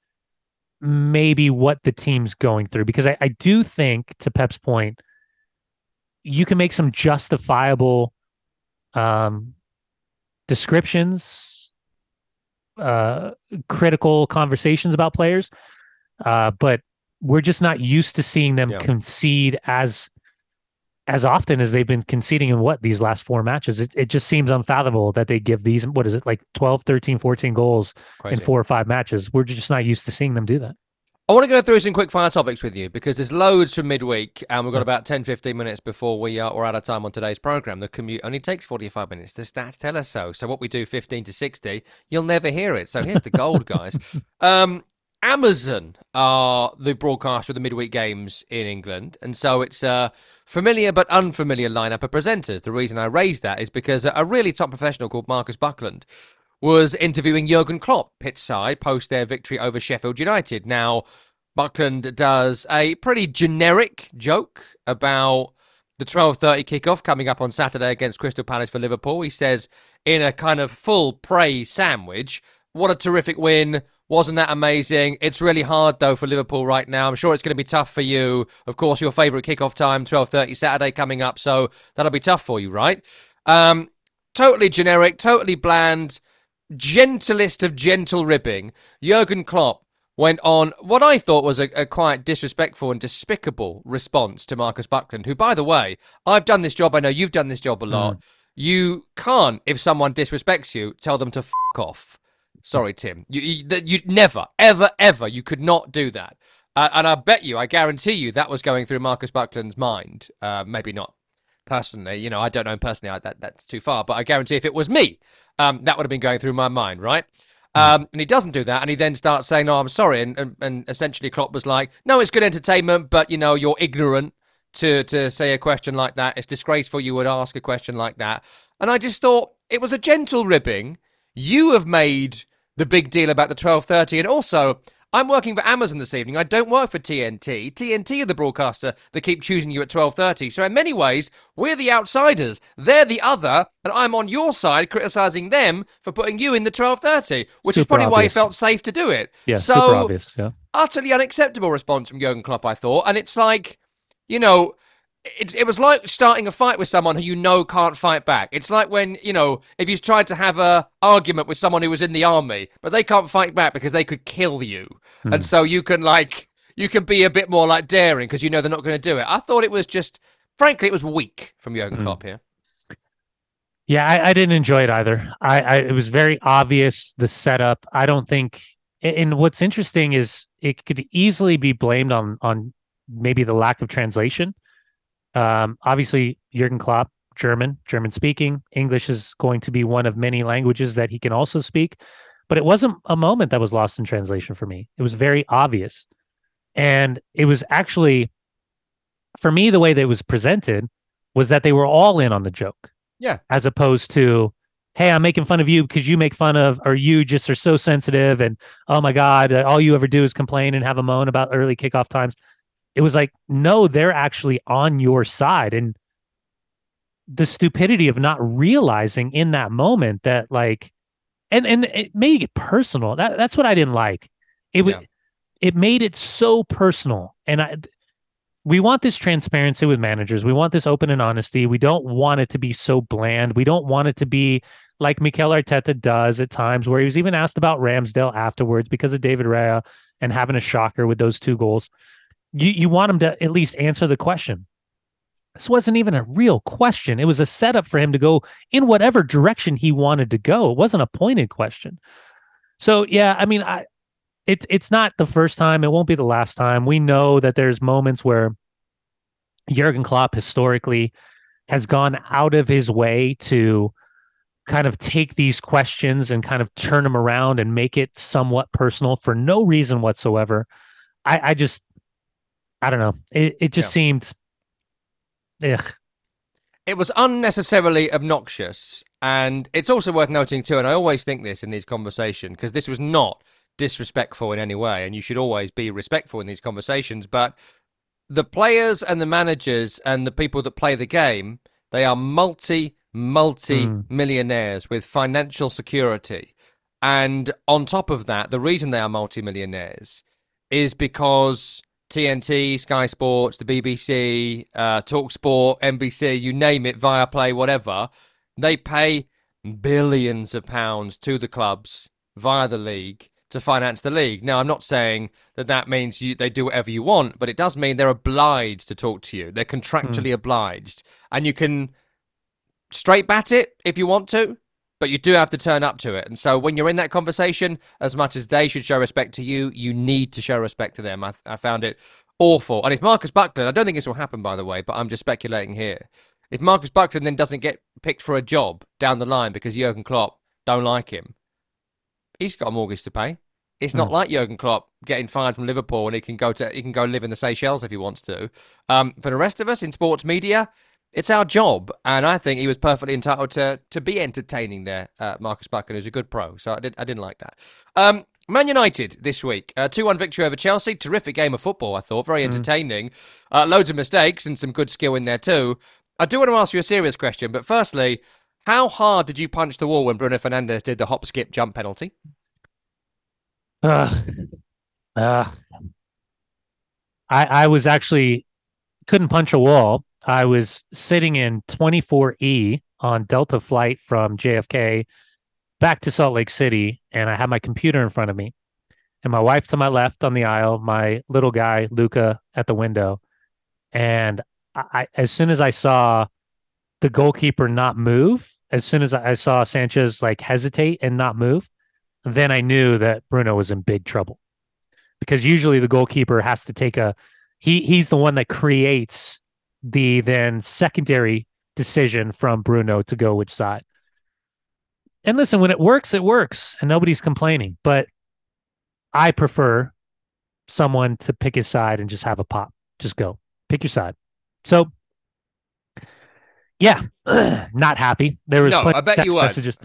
maybe what the team's going through. Because I, I do think, to Pep's point, you can make some justifiable um, descriptions, uh, critical conversations about players, uh, but we're just not used to seeing them Yeah. concede as as often as they've been conceding in what these last four matches it, it just seems unfathomable that they give these what is it like 12 13 14 goals Crazy. in four or five matches we're just not used to seeing them do that I want to go through some quick fire topics with you because there's loads from midweek and we've got about 10, 15 minutes before we are, we're out of time on today's program. The commute only takes 45 minutes. The stats tell us so. So what we do 15 to 60, you'll never hear it. So here's the gold, guys. Um, Amazon are the broadcaster of the midweek games in England. And so it's a familiar but unfamiliar lineup of presenters. The reason I raised that is because a really top professional called Marcus Buckland was interviewing Jurgen Klopp pitch side post their victory over Sheffield United. Now, Buckland does a pretty generic joke about the 12:30 kickoff coming up on Saturday against Crystal Palace for Liverpool. He says in a kind of full praise sandwich, "What a terrific win. Wasn't that amazing? It's really hard though for Liverpool right now. I'm sure it's going to be tough for you. Of course, your favorite kickoff time, 12:30 Saturday coming up, so that'll be tough for you, right?" Um totally generic, totally bland gentlest of gentle ribbing, Jurgen Klopp went on what I thought was a, a quite disrespectful and despicable response to Marcus Buckland, who, by the way, I've done this job. I know you've done this job a lot. You can't, if someone disrespects you, tell them to f off. Sorry, Tim. You, you, you never, ever, ever, you could not do that. Uh, and I bet you, I guarantee you, that was going through Marcus Buckland's mind. Uh, maybe not personally. You know, I don't know him personally. I, that that's too far. But I guarantee if it was me, um, that would have been going through my mind, right? Um, and he doesn't do that, and he then starts saying, "No, I'm sorry," and, and and essentially Klopp was like, "No, it's good entertainment, but you know, you're ignorant to to say a question like that. It's disgraceful you would ask a question like that." And I just thought it was a gentle ribbing. You have made the big deal about the 12:30, and also. I'm working for Amazon this evening. I don't work for TNT. TNT are the broadcaster that keep choosing you at 12:30. So in many ways, we're the outsiders. They're the other, and I'm on your side criticizing them for putting you in the 12:30, which is Super probably why he felt safe to do it. yeah so super obvious yeah utterly unacceptable response from Jurgen Klopp, I thought. And it's like, you know, it, it was like starting a fight with someone who you know can't fight back. It's like when, you know, if you tried to have a argument with someone who was in the army, but they can't fight back because they could kill you. And so you can like, you can be a bit more like daring because you know they're not going to do it. I thought it was just, frankly, it was weak from Jurgen Mm. Klopp here. Yeah, I, I didn't enjoy it either. I, I it was very obvious the setup. I don't think. And what's interesting is it could easily be blamed on on maybe the lack of translation. Um, obviously, Jurgen Klopp, German, German speaking. English is going to be one of many languages that he can also speak. But it wasn't a moment that was lost in translation for me. It was very obvious, and it was actually, for me, the way that it was presented was that they were all in on the joke Yeah. as opposed to hey i'm making fun of you because you make fun of or you just are so sensitive and oh my god all you ever do is complain and have a moan about early kickoff times it was like no they're actually on your side and the stupidity of not realizing in that moment that like and and it made it personal that that's what i didn't like it would Yeah. it made it so personal and i we want this transparency with managers. We want this open and honesty. We don't want it to be so bland. We don't want it to be like Mikel Arteta does at times, where he was even asked about Ramsdale afterwards because of David Raya and having a shocker with those two goals. You you want him to at least answer the question. This wasn't even a real question. It was a setup for him to go in whatever direction he wanted to go. It wasn't a pointed question. So yeah, I mean, I it's it's not the first time. It won't be the last time. We know that there's moments where Jurgen Klopp historically has gone out of his way to kind of take these questions and kind of turn them around and make it somewhat personal for no reason whatsoever. I, I just, I don't know. It, it just Yeah. seemed, ugh. it was unnecessarily obnoxious. And it's also worth noting, too, and I always think this in these conversations, because this was not disrespectful in any way, and you should always be respectful in these conversations. But the players and the managers and the people that play the game, they are multi, multi millionaires mm. with financial security. And on top of that, the reason they are multi millionaires is because TNT, Sky Sports, the BBC, uh, Talksport, NBC, you name it, Viaplay, whatever, they pay billions of pounds to the clubs via the league to finance the league. Now, I'm not saying that that means you, they do whatever you want, but it does mean they're obliged to talk to you. They're contractually mm. obliged, and you can straight bat it if you want to, but you do have to turn up to it. And so when you're in that conversation, as much as they should show respect to you, you need to show respect to them. I, I found it awful. And if Marcus Buckland, I don't think this will happen, by the way, but I'm just speculating here. If Marcus Buckland then doesn't get picked for a job down the line because Jurgen Klopp don't like him, he's got a mortgage to pay. It's not mm. like Jurgen Klopp getting fired from Liverpool and he can go to he can go live in the Seychelles if he wants to. Um, for the rest of us in sports media, it's our job, and I think he was perfectly entitled to to be entertaining there. Uh, Marcus Buckland, who's a good pro, so I did I didn't like that. Um, Man United this week, uh, two one victory over Chelsea. Terrific game of football, I thought, very hmm. entertaining. Mm. Uh, loads of mistakes and some good skill in there too. I do want to ask you a serious question, but firstly, how hard did you punch the wall when Bruno Fernandes did the hop, skip, jump penalty? Uh, uh, I I was actually couldn't punch a wall I was sitting in 24E on Delta flight from JFK back to Salt Lake City, and I had my computer in front of me, and my wife to my left on the aisle, my little guy Luca at the window, and I, as soon as I saw the goalkeeper not move, as soon as I saw Sanchez like hesitate and not move, then I knew that Bruno was in big trouble, because usually the goalkeeper has to take a he he's the one that creates the then secondary decision from Bruno to go which side. And listen, when it works, it works, and nobody's complaining. But I prefer someone to pick his side and just have a pop. Just go pick your side. So, yeah, not happy. There was no, plenty I bet of text you messages,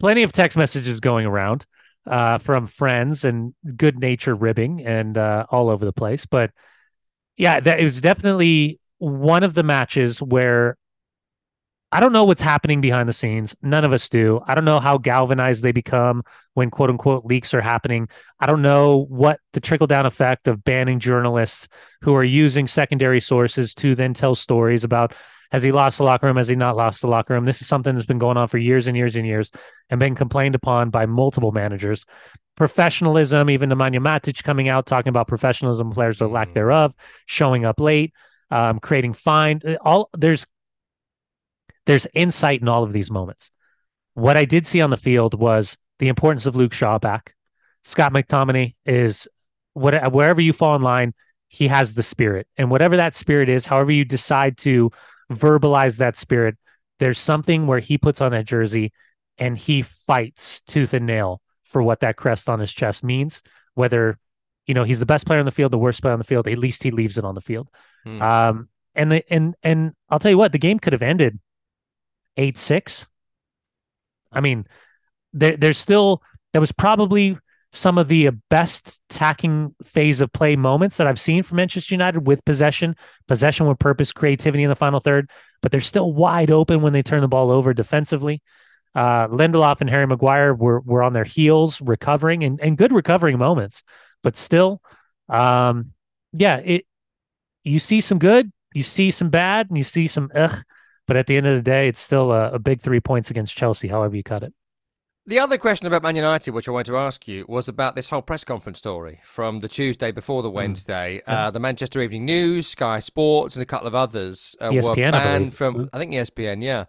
plenty of text messages going around uh, from friends and good nature ribbing and uh, all over the place. But yeah, that it was definitely one of the matches where I don't know what's happening behind the scenes. None of us do. I don't know how galvanized they become when quote unquote leaks are happening. I don't know what the trickle down effect of banning journalists who are using secondary sources to then tell stories about has he lost the locker room? Has he not lost the locker room? This is something that's been going on for years and years and years and been complained upon by multiple managers. Professionalism, even Nemanja Matic coming out talking about professionalism, players or lack mm. thereof, showing up late um, creating fine. Uh, all there's there's insight in all of these moments. What I did see on the field was the importance of Luke Shaw back. Scott McTominay is what wherever you fall in line, he has the spirit, and whatever that spirit is, however you decide to verbalize that spirit, there's something where he puts on that jersey and he fights tooth and nail for what that crest on his chest means, whether you know he's the best player on the field, the worst player on the field. At least he leaves it on the field. Hmm. Um, and the and and I'll tell you what, the game could have ended eight six. I mean, there there's still there was probably some of the best attacking phase of play moments that I've seen from Manchester United with possession, possession with purpose, creativity in the final third, but they're still wide open when they turn the ball over defensively. Uh, Lindelof and Harry Maguire were were on their heels, recovering and, and good recovering moments but still, um, yeah, it you see some good, you see some bad, and you see some ugh. But at the end of the day, it's still a, a big three points against Chelsea, however you cut it. The other question about Man United, which I wanted to ask you, was about this whole press conference story from the Tuesday before the hmm. Wednesday. Mm. Uh, the Manchester Evening News, Sky Sports, and a couple of others uh, ESPN, were banned I from. I think ESPN, yeah.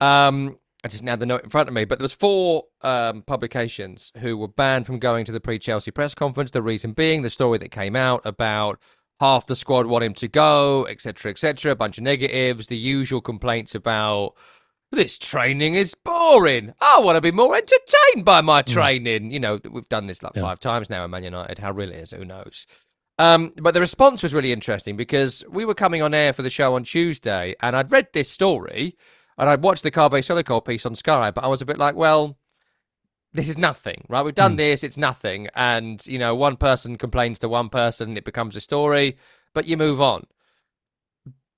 Um, I just now the note in front of me, but there was four um, publications who were banned from going to the pre-Chelsea press conference. The reason being the story that came out about half the squad want him to go, etc., etc. A bunch of negatives, the usual complaints about this training is boring. I want to be more entertained by my training. Mm. You know, we've done this like yeah. five times now in Man United. How real it is, who knows? Um, but the response was really interesting because we were coming on air for the show on Tuesday, and I'd read this story and I'd watched the Kaveh Solhekol piece on Sky, but I was a bit like, well, this is nothing, right? We've done mm. this, it's nothing. And, you know, one person complains to one person, it becomes a story, but you move on.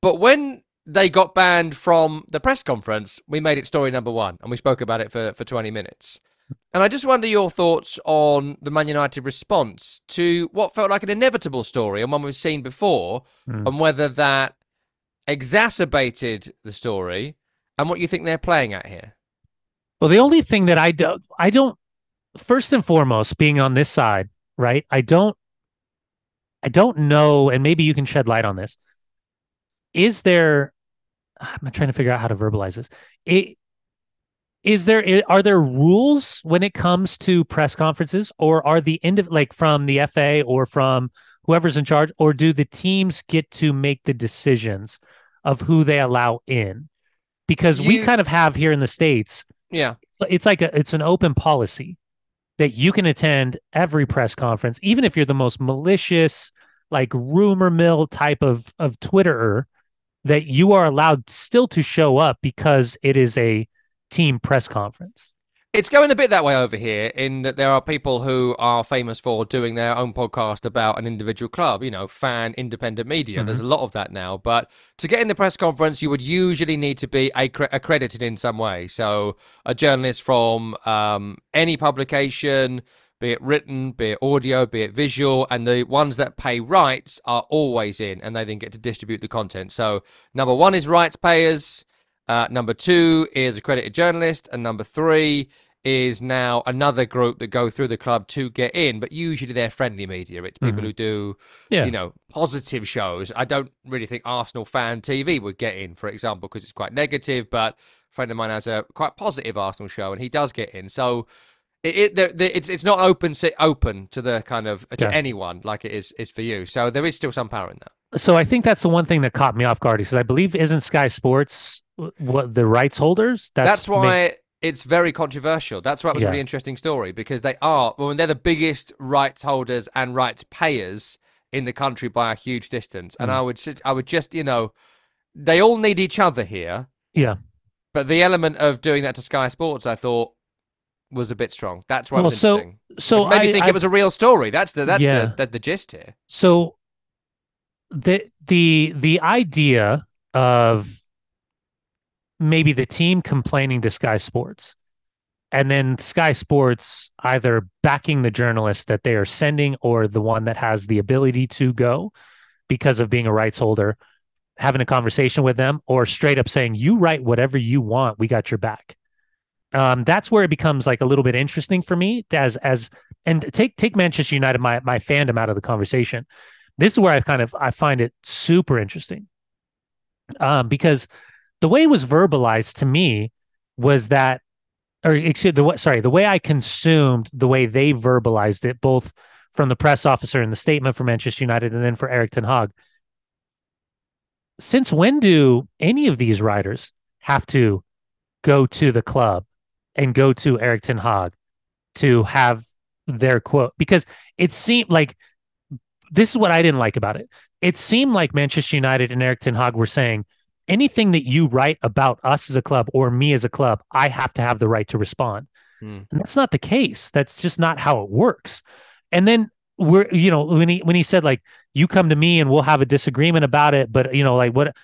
But when they got banned from the press conference, we made it story number one and we spoke about it for, for 20 minutes. And I just wonder your thoughts on the Man United response to what felt like an inevitable story and one we've seen before, mm. and whether that exacerbated the story and what you think they're playing at here. Well, the only thing that I don't, I don't, first and foremost, being on this side, right? I don't, I don't know, and maybe you can shed light on this. Is there, I'm trying to figure out how to verbalize this. It, is there are there rules when it comes to press conferences or are the end of like from the FA or from whoever's in charge or do the teams get to make the decisions of who they allow in because you, we kind of have here in the states yeah it's, it's like a, it's an open policy that you can attend every press conference even if you're the most malicious like rumor mill type of of twitterer that you are allowed still to show up because it is a team press conference. It's going a bit that way over here in that there are people who are famous for doing their own podcast about an individual club, you know, fan independent media. Mm-hmm. There's a lot of that now. But to get in the press conference, you would usually need to be accredited in some way. So a journalist from um, any publication, be it written, be it audio, be it visual, and the ones that pay rights are always in and they then get to distribute the content. So number one is rights payers. Uh, number two is accredited journalist, and number three is now another group that go through the club to get in, but usually they're friendly media. It's people mm-hmm. who do, yeah. you know, positive shows. I don't really think Arsenal fan TV would get in, for example, because it's quite negative. But a friend of mine has a quite positive Arsenal show, and he does get in. So it, it it's it's not open open to the kind of to yeah. anyone like it is is for you. So there is still some power in that. So I think that's the one thing that caught me off guard because I believe isn't Sky Sports what the rights holders. That's, That's why it's very controversial. That's why it was yeah. a really interesting story because they are well, they're the biggest rights holders and rights payers in the country by a huge distance. And mm. I would I would just you know they all need each other here. Yeah. But the element of doing that to Sky Sports, I thought, was a bit strong. That's why well, it was so, interesting. So maybe I, think I, it was a real story. That's the that's yeah. the, the the gist here. So the the the idea of maybe the team complaining to Sky Sports and then Sky Sports either backing the journalist that they are sending or the one that has the ability to go because of being a rights holder, having a conversation with them, or straight up saying, You write whatever you want, we got your back. Um, that's where it becomes like a little bit interesting for me as as and take take Manchester United, my my fandom out of the conversation. This is where I kind of I find it super interesting. Um, because the way it was verbalized to me was that or excuse the sorry the way i consumed the way they verbalized it both from the press officer and the statement for manchester united and then for erik ten hag. Since when do any of these riders have to go to the club and go to erik ten hag to have their quote? Because it seemed like this is what i didn't like about it. It seemed like manchester united and erik ten hag were saying anything that you write about us as a club or me as a club, I have to have the right to respond. Mm. And that's not the case. That's just not how it works. And then we're, you know, when he when he said like you come to me and we'll have a disagreement about it, but you know, like what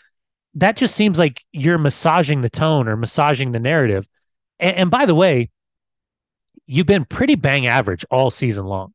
that just seems like you're massaging the tone or massaging the narrative. And, and by the way, you've been pretty bang average all season long.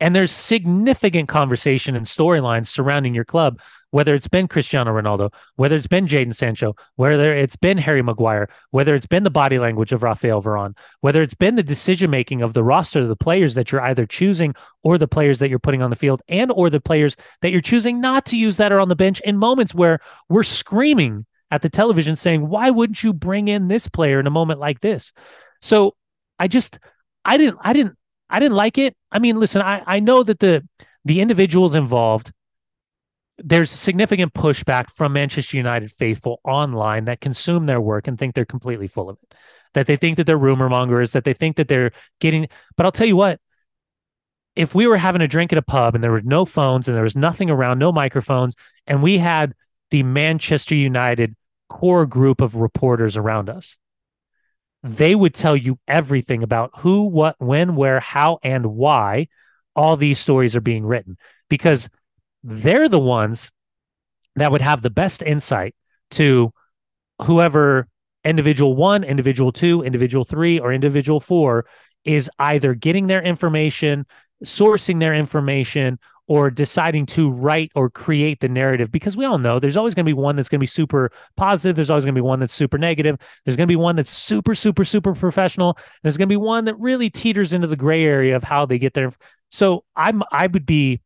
And there's significant conversation and storylines surrounding your club, whether it's been Cristiano Ronaldo, whether it's been Jadon Sancho, whether it's been Harry Maguire, whether it's been the body language of Rafael Varane, whether it's been the decision making of the roster of the players that you're either choosing or the players that you're putting on the field and or the players that you're choosing not to use that are on the bench in moments where we're screaming at the television saying, why wouldn't you bring in this player in a moment like this? So I just I didn't I didn't I didn't like it. I mean, listen, I, I know that the the individuals involved, there's significant pushback from Manchester United faithful online that consume their work and think they're completely full of it. That they think that they're rumor mongers, that they think that they're getting but I'll tell you what, if we were having a drink at a pub and there were no phones and there was nothing around, no microphones, and we had the Manchester United core group of reporters around us, they would tell you everything about who, what, when, where, how, and why all these stories are being written because they're the ones that would have the best insight to whoever individual one, individual two, individual three, or individual four is either getting their information, sourcing their information, or deciding to write or create the narrative. Because we all know there's always going to be one that's going to be super positive there's always going to be one that's super negative there's going to be one that's super super super professional there's going to be one that really teeters into the gray area of how they get there so i'm i would be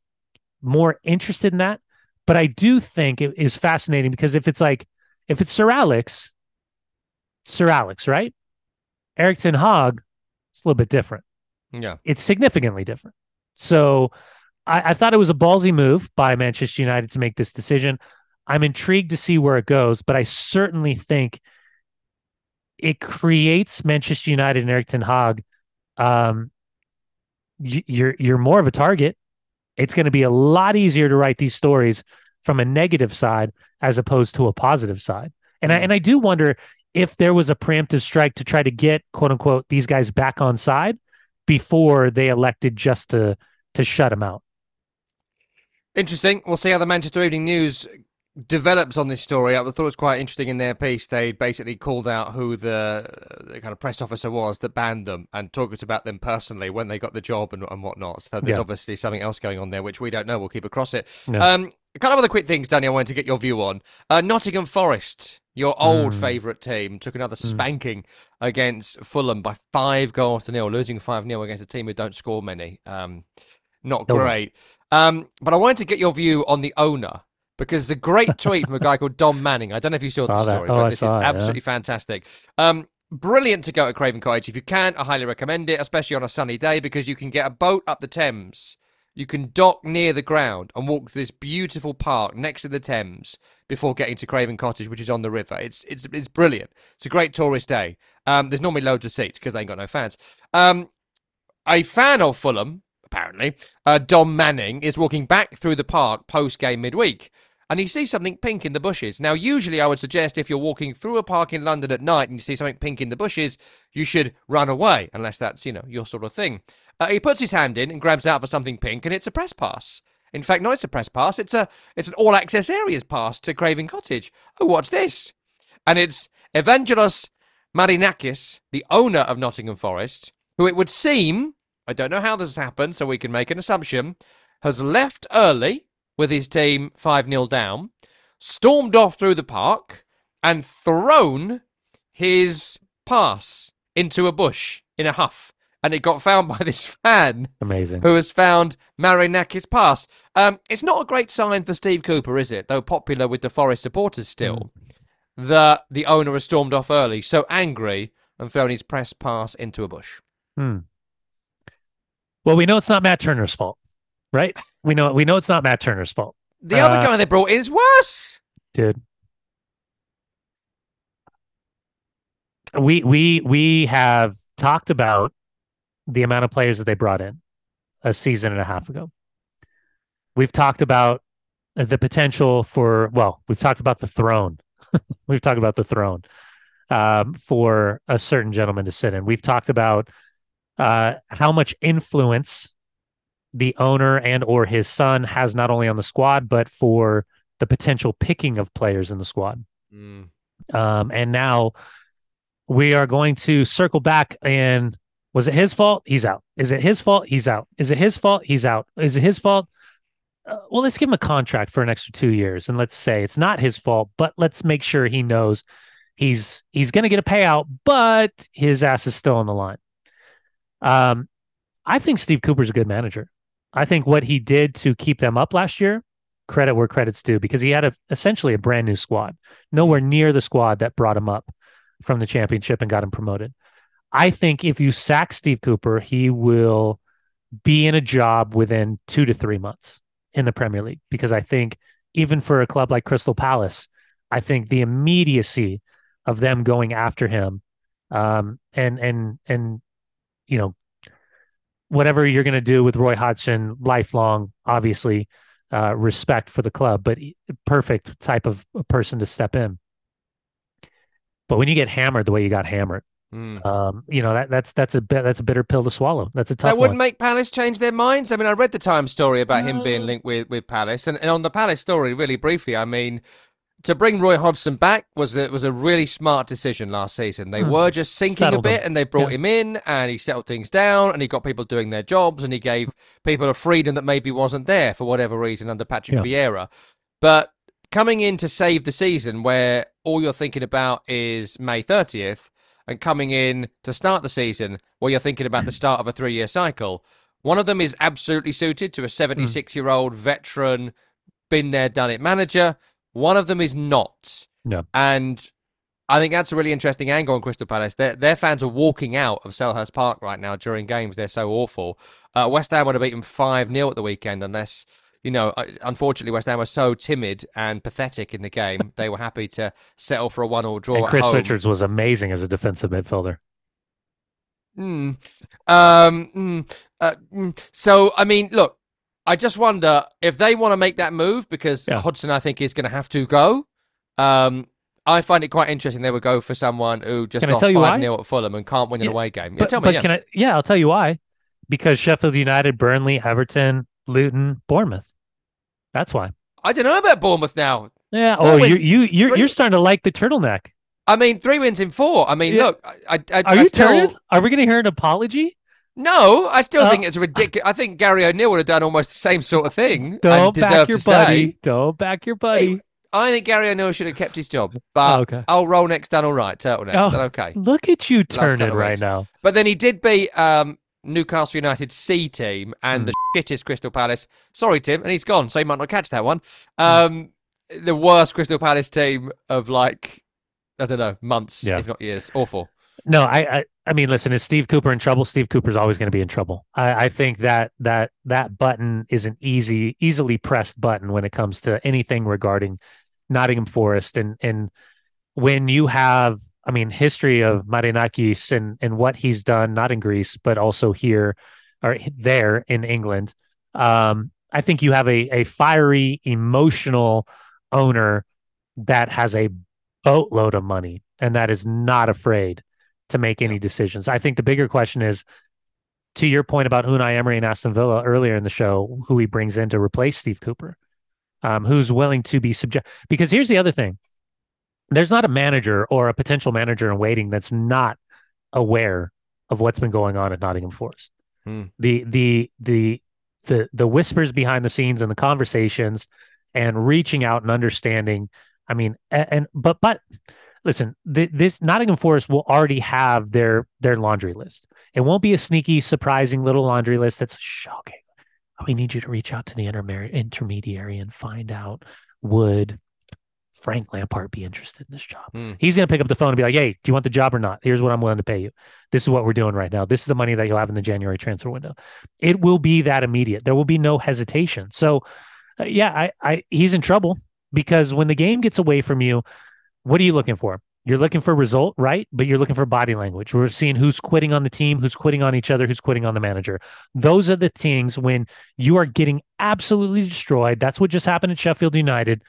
more interested in that but i do think it is fascinating because if it's like if it's sir alex sir alex right erik ten hag it's a little bit different Yeah. it's significantly different so I, I thought it was a ballsy move by Manchester United to make this decision. I'm intrigued to see where it goes, but I certainly think it creates Manchester United and Erik Ten Hag. Um, you're you're more of a target. It's going to be a lot easier to write these stories from a negative side as opposed to a positive side. And I mm. and I do wonder if there was a preemptive strike to try to get quote unquote these guys back on side before they elected just to to shut them out. Interesting. We'll see how the Manchester Evening News develops on this story. I thought it was quite interesting in their piece. They basically called out who the, the kind of press officer was that banned them and talked about them personally when they got the job and, and whatnot. So there's Yeah. obviously something else going on there, which we don't know. We'll keep across it. No. Um, a couple of other quick things, Dunny, I wanted to get your view on. Uh, Nottingham Forest, your old Mm. favourite team, took another Mm. spanking against Fulham by five goals to nil, losing 5 0 against a team who don't score many. Um, not No. great. Um, but I wanted to get your view on the owner because the great tweet from a guy called Dom Manning. I don't know if you saw, Saw the story, Oh, but I this is it, yeah. absolutely fantastic. Um, brilliant to go to Craven Cottage. If you can, I highly recommend it, especially on a sunny day because you can get a boat up the Thames. You can dock near the ground and walk to this beautiful park next to the Thames before getting to Craven Cottage, which is on the river. It's it's it's brilliant. It's a great tourist day. Um, there's normally loads of seats because they ain't got no fans. Um, a fan of Fulham, apparently, uh, Dom Manning, is walking back through the park post game midweek. And he sees something pink in the bushes. Now, usually I would suggest if you're walking through a park in London at night and you see something pink in the bushes, you should run away, unless that's, you know, your sort of thing. Uh, he puts his hand in and grabs out for something pink, and it's a press pass. In fact, not it's a press pass, it's a it's an all access areas pass to Craven Cottage. Oh, what's this? And it's Evangelos Marinakis, the owner of Nottingham Forest, who it would seem, I don't know how this has happened, so we can make an assumption, has left early with his team 5 0 down, stormed off through the park, and thrown his pass into a bush in a huff. And it got found by this fan Amazing. who has found Marinakis pass. Um, it's not a great sign for Steve Cooper, is it? Though popular with the Forest supporters still, that the owner has stormed off early, so angry, and thrown his press pass into a bush. Hmm. Well, we know it's not Matt Turner's fault, right? We know we know it's not Matt Turner's fault, The other Uh, guy they brought in is worse. dude. We we we have talked about the amount of players that they brought in a season and a half ago. We've talked about the potential for well, we've talked about the throne. we've talked about the throne um, for a certain gentleman to sit in. We've talked about uh, how much influence the owner and or his son has not only on the squad but for the potential picking of players in the squad. Mm. Um, and now we are going to circle back and was it his fault? He's out. Is it his fault? He's out. Is it his fault? He's out. Is it his fault? Uh, well, let's give him a contract for an extra two years, and let's say it's not his fault, but let's make sure he knows he's he's going to get a payout, but his ass is still on the line. Um, I think Steve Cooper's a good manager. I think what he did to keep them up last year, credit where credit's due, because he had a, essentially a brand new squad, nowhere near the squad that brought him up from the championship and got him promoted. I think if you sack Steve Cooper, he will be in a job within two to three months in the Premier League, because I think even for a club like Crystal Palace, I think the immediacy of them going after him, um, and and and you know whatever you're going to do with Roy Hodgson, lifelong, obviously, uh, respect for the club, but perfect type of person to step in. But when you get hammered the way you got hammered, Mm. Um, you know that that's that's a bit that's a bitter pill to swallow. That's a tough. That wouldn't one. make Palace change their minds. I mean, I read the Times story about him being linked with with Palace, and, and on the Palace story, really briefly, I mean, to bring Roy Hodgson back was a, was a really smart decision last season. They mm. were just sinking Settled a bit, and they brought yeah. him in, and he settled things down, and he got people doing their jobs, and he gave people a freedom that maybe wasn't there for whatever reason under Patrick yeah. Vieira. But coming in to save the season, where all you're thinking about is May thirtieth and coming in to start the season where you're thinking about the start of a three year cycle. One of them is absolutely suited to a 76 year old veteran, been there, done it manager. One of them is not. No. And I think that's a really interesting angle on Crystal Palace. Their, their fans are walking out of Selhurst Park right now during games. They're so awful. Uh, West Ham would have beaten 5 0 at the weekend unless you know, unfortunately, West Ham were so timid and pathetic in the game. they were happy to settle for a one-all draw. And Chris home. Richards was amazing as a defensive midfielder. Mm. Um, mm, uh, mm. So, I mean, look, I just wonder if they want to make that move because yeah. Hodgson, I think, is going to have to go. Um, I find it quite interesting they would go for someone who just can lost 5 0 at Fulham and can't win an away game. But, yeah, but me, can I, yeah, I'll tell you why. Because Sheffield United, Burnley, Everton, Luton, Bournemouth. That's why. I don't know about Bournemouth now. Yeah. Four oh, wins, you you you're you you're starting to like the turtleneck. I mean, three wins in four. I mean, yeah. look, I, I, are I you still... turning? Are we going to hear an apology? No, I still uh, think it's ridiculous. I think Gary O'Neill would have done almost the same sort of thing. Don't back your buddy. Stay. Don't back your buddy. I think Gary O'Neill should have kept his job, but oh, okay. I'll roll next done all right, turtleneck. Oh, okay. Look at you turning right now. But then he did beat um, Newcastle United C team and mm. the shittest Crystal Palace. Sorry, Tim, and he's gone, so he might not catch that one. Um, mm. The worst Crystal Palace team of like I don't know months, yeah. if not years. Awful. No, I, I, I mean, listen, is Steve Cooper in trouble? Steve Cooper's always going to be in trouble. I, I think that that that button is an easy, easily pressed button when it comes to anything regarding Nottingham Forest, and and when you have I mean, history of Marinakis and, and what he's done, not in Greece, but also here or there in England. Um, I think you have a, a fiery, emotional owner that has a boatload of money and that is not afraid to make any decisions. I think the bigger question is to your point about Unai Emery and Aston Villa earlier in the show, who he brings in to replace Steve Cooper, um, who's willing to be subject. Because here's the other thing there's not a manager or a potential manager in waiting that's not aware of what's been going on at Nottingham Forest. Hmm. The the the the the whispers behind the scenes and the conversations and reaching out and understanding. I mean, and, and but but listen, the, this Nottingham Forest will already have their their laundry list. It won't be a sneaky, surprising little laundry list that's shocking. We need you to reach out to the intermediary and find out would Frank Lampard be interested in this job? Mm. He's going to pick up the phone and be like, hey, do you want the job or not? Here's what I'm willing to pay you. This is what we're doing right now. This is the money that you'll have in the January transfer window. It will be that immediate. There will be no hesitation. So, uh, yeah, I, I, he's in trouble because when the game gets away from you, what are you looking for? You're looking for result, right? But you're looking for body language. We're seeing who's quitting on the team, who's quitting on each other, who's quitting on the manager. Those are the things when you are getting absolutely destroyed. That's what just happened at Sheffield United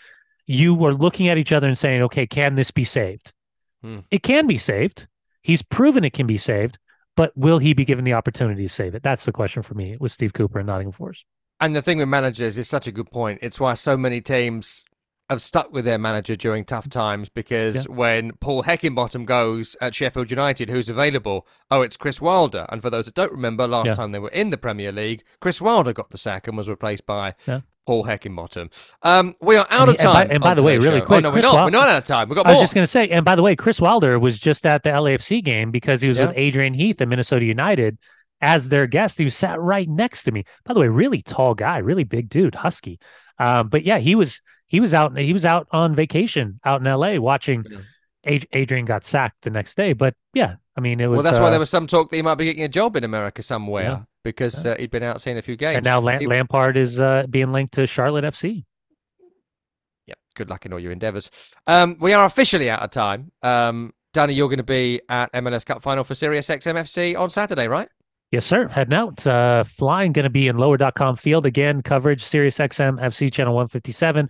you were looking at each other and saying, okay, can this be saved? Hmm. It can be saved. He's proven it can be saved, but will he be given the opportunity to save it? That's the question for me with Steve Cooper and Nottingham Forest. And the thing with managers is such a good point. It's why so many teams have stuck with their manager during tough times because yeah. when Paul Heckingbottom goes at Sheffield United, who's available? Oh, it's Chris Wilder. And for those that don't remember, last yeah. time they were in the Premier League, Chris Wilder got the sack and was replaced by yeah. Paul Heckingbottom. Um, we are out and, of time. And by, and by the way, really show. quick, oh, no, we're not. Wilder, we're not out of time. We got. I was just going to say, and by the way, Chris Wilder was just at the LAFC game because he was with Adrian Heath at Minnesota United as their guest. He was sat right next to me. By the way, really tall guy, really big dude, husky. Um, but yeah, he was he was out he was out on vacation out in LA watching. Adrian got sacked the next day, but yeah, I mean it was. Well, that's uh, why there was some talk that he might be getting a job in America somewhere. Yeah because uh, he'd been out seeing a few games. And now La- Lampard is uh, being linked to Charlotte FC. Yep. Good luck in all your endeavours. Um, we are officially out of time. Um, Dunny, you're going to be at MLS Cup final for Sirius XM FC on Saturday, right? Yes, sir. Heading out. Uh, flying going to be in lower.com field again. Coverage, Sirius XM, FC channel 157.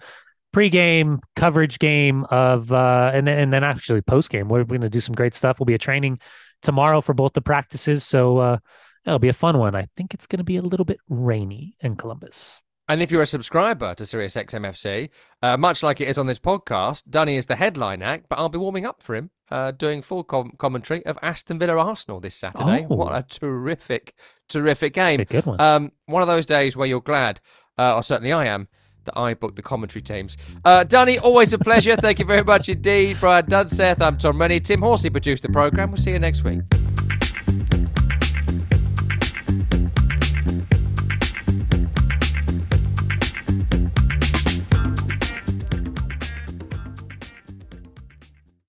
Pre-game coverage game of, uh, and then, and then actually post-game. We're going to do some great stuff. We'll be a training tomorrow for both the practices. So uh, it'll be a fun one. I think it's going to be a little bit rainy in Columbus. And if you're a subscriber to Sirius XMFC, uh, much like it is on this podcast, Dunny is the headline act, but I'll be warming up for him, uh, doing full com- commentary of Aston Villa Arsenal this Saturday. Oh. What a terrific, terrific game. A good one. Um, one of those days where you're glad, uh, or certainly I am, that I the commentary teams. Uh, Dunny, always a pleasure. Thank you very much indeed. Brian Dunseth, I'm Tom Rennie. Tim Horsey produced the programme. We'll see you next week.